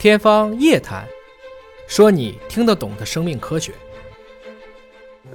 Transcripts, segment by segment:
天方夜谭，说你听得懂的生命科学。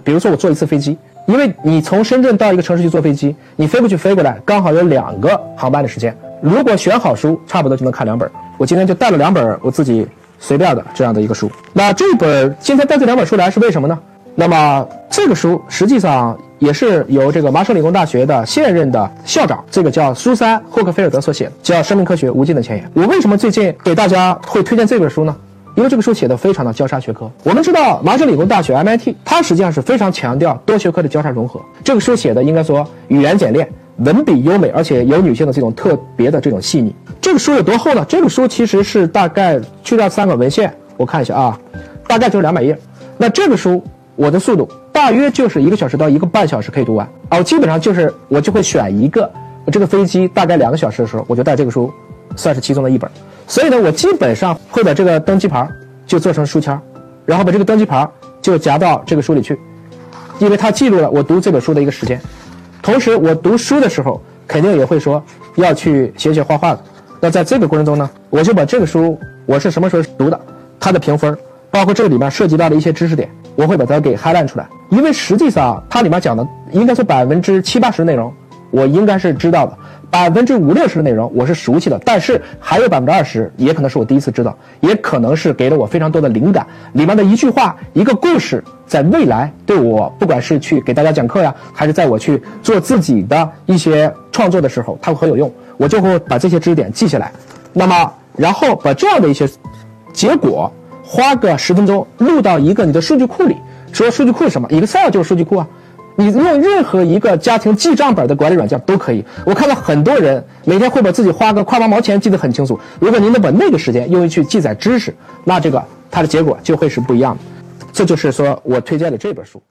比如说，我坐一次飞机，因为你从深圳到一个城市去坐飞机，你飞过去飞过来，刚好有两个航班的时间。如果选好书，差不多就能看两本。我今天就带了两本我自己随便的这样的一个书。那这本今天带这两本书来是为什么呢？那么这个书实际上。也是由这个麻省理工大学的现任的校长，这个叫苏珊·霍克菲尔德所写的，叫《生命科学无尽的前沿》。我为什么最近给大家会推荐这本书呢？因为这个书写的非常的交叉学科。我们知道麻省理工大学 MIT，它实际上是非常强调多学科的交叉融合。这个书写的应该说语言简练，文笔优美，而且有女性的这种特别的这种细腻。这个书有多厚呢？这个书其实是大概去掉三个文献，我看一下啊，大概就是两百页。那这个书。我的速度大约就是一个小时到一个半小时可以读完啊，我基本上就是我就会选一个，我这个飞机大概两个小时的时候，我就带这个书，算是其中的一本。所以呢，我基本上会把这个登机牌就做成书签，然后把这个登机牌就夹到这个书里去，因为它记录了我读这本书的一个时间。同时，我读书的时候肯定也会说要去写写画画的。那在这个过程中呢，我就把这个书我是什么时候读的，它的评分，包括这里面涉及到的一些知识点。我会把它给 highlight 出来，因为实际上它里面讲的应该说百分之七八十的内容，我应该是知道的，百分之五六十的内容我是熟悉的，但是还有百分之二十也可能是我第一次知道，也可能是给了我非常多的灵感。里面的一句话、一个故事，在未来对我不管是去给大家讲课呀，还是在我去做自己的一些创作的时候，它会很有用。我就会把这些知识点记下来，那么然后把这样的一些结果。花个十分钟录到一个你的数据库里，说数据库是什么？Excel 就是数据库啊。你用任何一个家庭记账本的管理软件都可以。我看到很多人每天会把自己花个块八毛钱记得很清楚。如果您能把那个时间用于去记载知识，那这个它的结果就会是不一样的。这就是说我推荐的这本书。